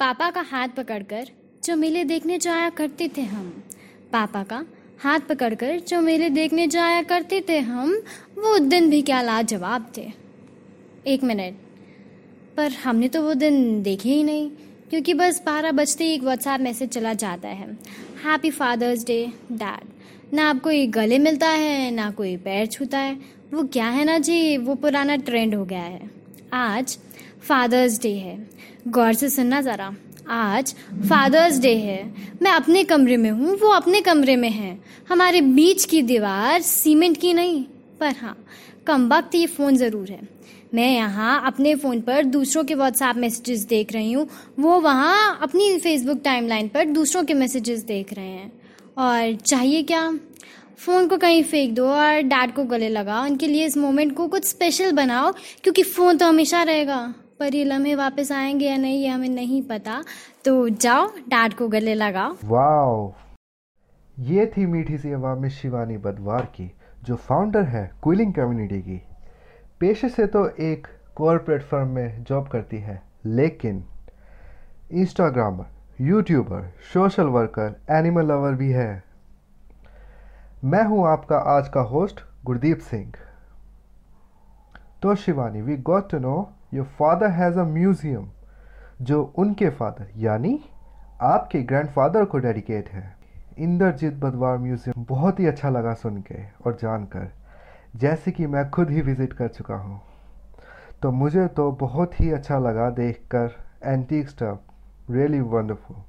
पापा का हाथ पकड़कर जो मेले देखने जाया करते थे हम। पापा का हाथ पकड़कर जो मेले देखने जाया करते थे हम, वो दिन भी क्या लाजवाब थे। एक मिनट, पर हमने तो वो दिन देखे ही नहीं, क्योंकि बस बारह बजते ही एक व्हाट्सएप मैसेज चला जाता है। हैप्पी फादर्स डे डैड ना आप कोई गले मिलता है, ना कोई पैर छूता है। वो क्या है ना जी, वो पुराना ट्रेंड हो गया है। आज फादर्स डे है। गौर से सुनना ज़रा। आज फादर्स डे है। मैं अपने कमरे में हूँ, वो अपने कमरे में है। हमारे बीच की दीवार सीमेंट की नहीं, पर हाँ कम वक्त ये फ़ोन ज़रूर है। मैं यहाँ अपने फ़ोन पर दूसरों के व्हाट्सएप मैसेजेस देख रही हूँ। वो वहाँ अपनी फेसबुक टाइमलाइन पर दूसरों के मैसेजेस देख रहे हैं। और चाहिए क्या? फ़ोन को कहीं फेंक दो और डैड को गले लगाओ। उनके लिए इस मोमेंट को कुछ स्पेशल बनाओ, क्योंकि फ़ोन तो हमेशा रहेगा। पर ये लम्हे वापस आएँगे या नहीं, ये हमें नहीं पता। तो जाओ, डैड को गले लगाओ। वाओ। ये थी मीठी सी आवाज़ में शिवानी बदवार की, जो फाउंडर है कूलिंग कम्युनिटी की। पेशे से तो एक कॉरपोरेट फर्म में जॉब करती है, लेकिन Instagrammer YouTuber social worker animal lover भी है। मैं हूँ आपका आज का होस्ट गुरदीप सिंह। तो Shivani we got to know your father has a museum जो उनके फादर यानी आपके ग्रैंडफादर को डेडिकेट है। इंद्रजीत बदवार म्यूज़ियम बहुत ही अच्छा लगा सुन के और जानकर, जैसे कि मैं खुद ही विज़िट कर चुका हूँ। तो मुझे तो बहुत ही अच्छा लगा देखकर एंटीक स्टफ़ रियली वंडरफुल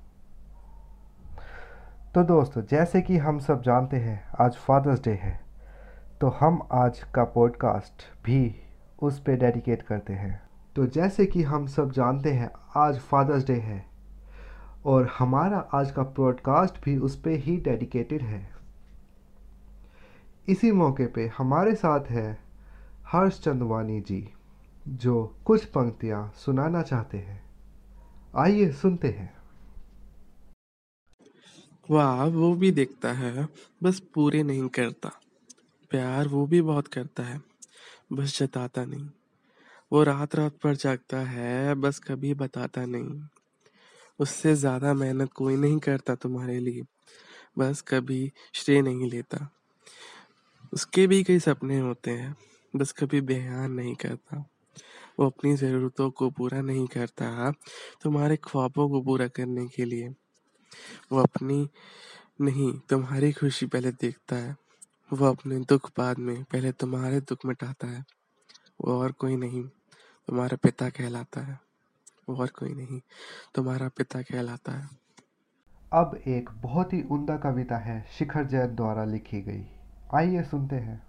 तो दोस्तों, जैसे कि हम सब जानते हैं, आज फादर्स डे है। तो हम आज का पॉडकास्ट भी उस पे डेडिकेट करते हैं। तो जैसे कि हम सब जानते हैं, आज फादर्स डे है। और हमारा आज का पॉडकास्ट भी उस पर ही डेडिकेटेड है। इसी मौके पे हमारे साथ है हर्ष चंदवानी जी, जो कुछ पंक्तियाँ सुनाना चाहते हैं। आइए सुनते हैं। वाह, वो भी देखता है, बस पूरे नहीं करता। प्यार वो भी बहुत करता है, बस जताता नहीं। वो रात रात पर जागता है, बस कभी बताता नहीं। उससे ज़्यादा मेहनत कोई नहीं करता तुम्हारे लिए, बस कभी श्रेय नहीं लेता। उसके भी कई सपने होते हैं, बस कभी बयान नहीं करता। वो अपनी ज़रूरतों को पूरा नहीं करता, तुम्हारे ख्वाबों को पूरा करने के लिए। वो अपनी नहीं तुम्हारी खुशी पहले देखता है। वो अपने दुख बाद में पहले तुम्हारे दुख मिटाता है। वो और कोई नहीं तुम्हारा पिता कहलाता है। वो और कोई नहीं तुम्हारा पिता कहलाता है। अब एक बहुत ही उमदा कविता है शिखर जैन द्वारा लिखी गई। आइए सुनते हैं।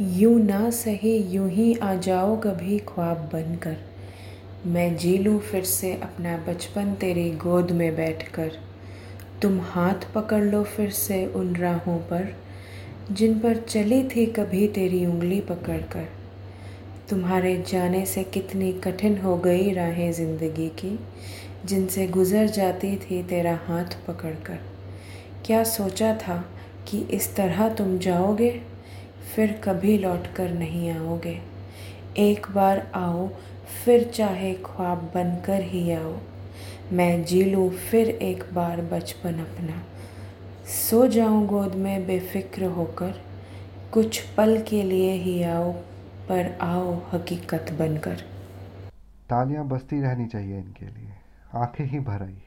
यूँ ना सही यूँ ही आ जाओ कभी ख्वाब बनकर। मैं जी लूँ फिर से अपना बचपन तेरी गोद में बैठकर। तुम हाथ पकड़ लो फिर से उन राहों पर, जिन पर चली थी कभी तेरी उंगली पकड़कर। तुम्हारे जाने से कितनी कठिन हो गई राहें ज़िंदगी की, जिनसे गुज़र जाती थी तेरा हाथ पकड़कर। क्या सोचा था कि इस तरह तुम जाओगे? फिर कभी लौट कर नहीं आओगे। एक बार आओ फिर चाहे ख्वाब बनकर ही आओ। मैं जी लूँ फिर एक बार बचपन अपना। सो जाऊँ गोद में बेफिक्र होकर। कुछ पल के लिए ही आओ पर आओ हकीकत बनकर। तालियाँ बजती रहनी चाहिए इनके लिए। आँखें ही भर आई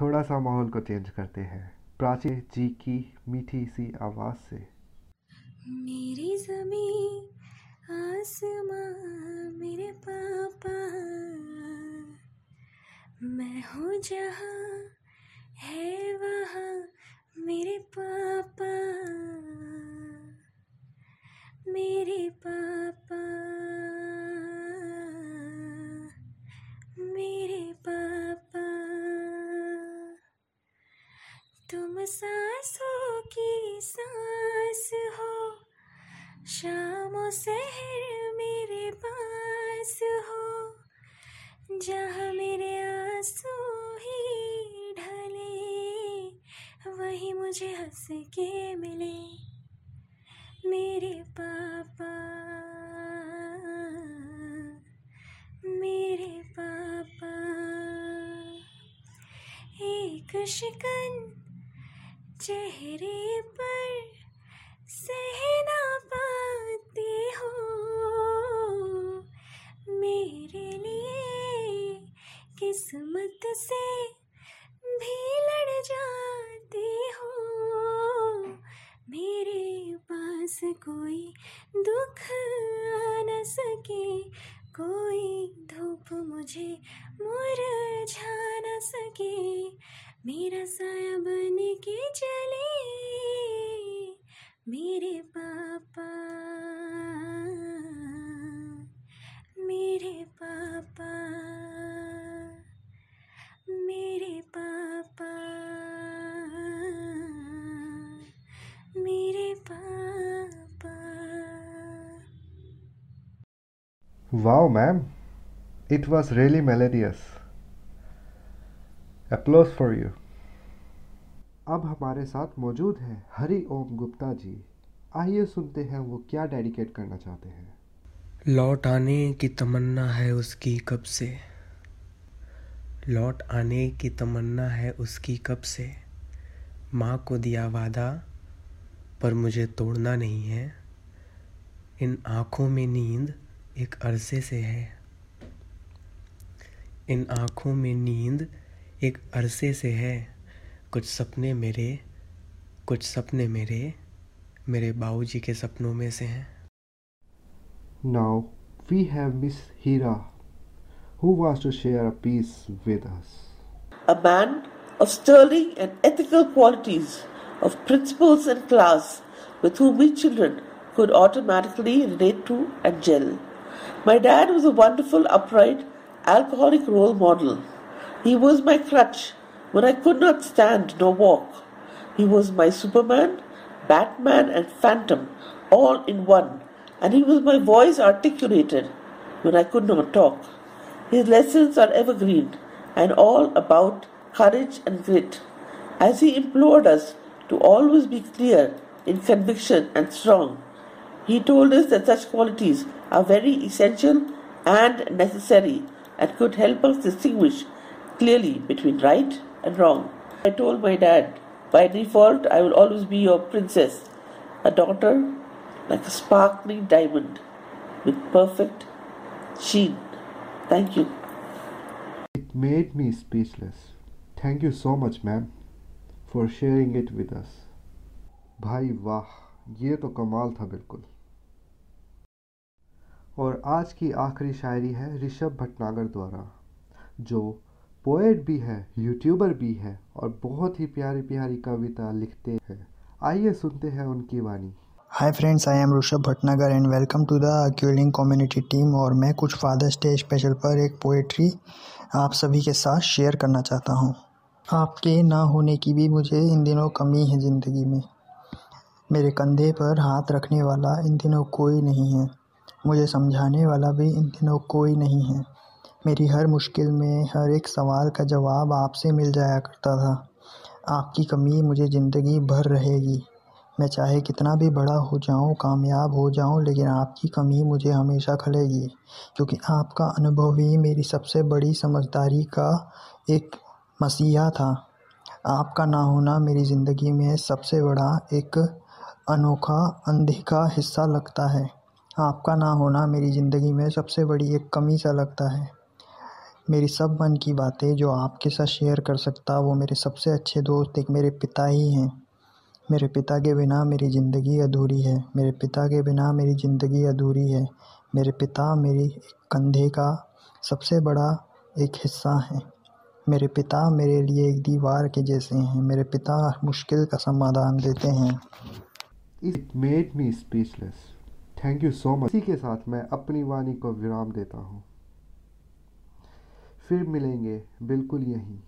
थोड़ा सा माहौल को चेंज करते हैं। प्राची जी की मीठी सी आवाज़ से। मेरी ज़मीन आसमां मैं हूँ वही मुझे हंस के मिले। मेरे पापा मेरे पापा। एक शिकन चेहरे पर सहना पाते हो। मेरे लिए किस्मत से भी लड़ जा पास कोई दुख आ न सके, कोई धूप मुझे मुरझा न सके। मेरा साया बन के चले, मेरे पापा Wow, ma'am. It was really melodious. Applause for you. अब हमारे साथ मौजूद हैं हरि ओम गुप्ता जी आइए सुनते हैं वो क्या डेडिकेट करना चाहते हैं लौट आने की तमन्ना है उसकी कब से लौट आने की तमन्ना है उसकी कब से माँ को दिया वादा पर मुझे तोड़ना नहीं है इन आँखों में नींद एक अरसे से है। इन आँखों में नींद एक अरसे से है। कुछ सपने मेरे कुछ सपने मेरे मेरे बाबू जी के सपनों में से हैं। Now we have Miss Heera who was to share a piece with us a man of sterling and ethical qualities of principles and class with whom children could automatically relate to and gel. My dad was a wonderful, upright, alcoholic role model. He was my crutch when I could not stand nor walk. He was my Superman, Batman, and Phantom all in one, and he was my voice articulated when I could not talk. His lessons are evergreen and all about courage and grit, as he implored us to always be clear in conviction and strong. He told us that such qualities are very essential and necessary and could help us distinguish clearly between right and wrong. I told my dad, by default, I will always be your princess, a daughter like a sparkling diamond with perfect sheen. Thank you. It made me speechless. Thank you so much, ma'am, for sharing it with us. भाई वाह ये तो कमाल था बिल्कुल और आज की आखिरी शायरी है ऋषभ भटनागर द्वारा, जो पोएट भी है यूट्यूबर भी है और बहुत ही प्यारी प्यारी कविता लिखते हैं। आइए सुनते हैं उनकी वाणी। Hi friends I am Rishabh Bhatnagar and welcome to the cooling community team और मैं कुछ फादर्स डे स्पेशल पर एक पोएट्री आप सभी के साथ शेयर करना चाहता हूँ। आपके ना होने की भी मुझे इन दिनों कमी है ज़िंदगी में। मेरे कंधे पर हाथ रखने वाला इन दिनों कोई नहीं है। मुझे समझाने वाला भी इन दिनों कोई नहीं है। मेरी हर मुश्किल में हर एक सवाल का जवाब आपसे मिल जाया करता था। आपकी कमी मुझे ज़िंदगी भर रहेगी। मैं चाहे कितना भी बड़ा हो जाऊँ, कामयाब हो जाऊँ, लेकिन आपकी कमी मुझे हमेशा खलेगी, क्योंकि आपका अनुभव ही मेरी सबसे बड़ी समझदारी का एक मसीहा था। आपका ना होना मेरी ज़िंदगी में सबसे बड़ा एक अनोखा, अनदेखा हिस्सा लगता है। आपका ना होना मेरी ज़िंदगी में सबसे बड़ी एक कमी सा लगता है। मेरी सब मन की बातें जो आपके साथ शेयर कर सकता, वो मेरे सबसे अच्छे दोस्त, एक मेरे पिता ही हैं। मेरे पिता के बिना मेरी ज़िंदगी अधूरी है। मेरे पिता के बिना मेरी ज़िंदगी अधूरी है। मेरे पिता मेरी कंधे का सबसे बड़ा एक हिस्सा है। मेरे पिता मेरे लिए एक दीवार के जैसे हैं। मेरे पिता मुश्किल का समाधान देते हैं। It made me speechless thank you so much इसी के साथ मैं अपनी वाणी को विराम देता हूँ। फिर मिलेंगे बिल्कुल यहीं।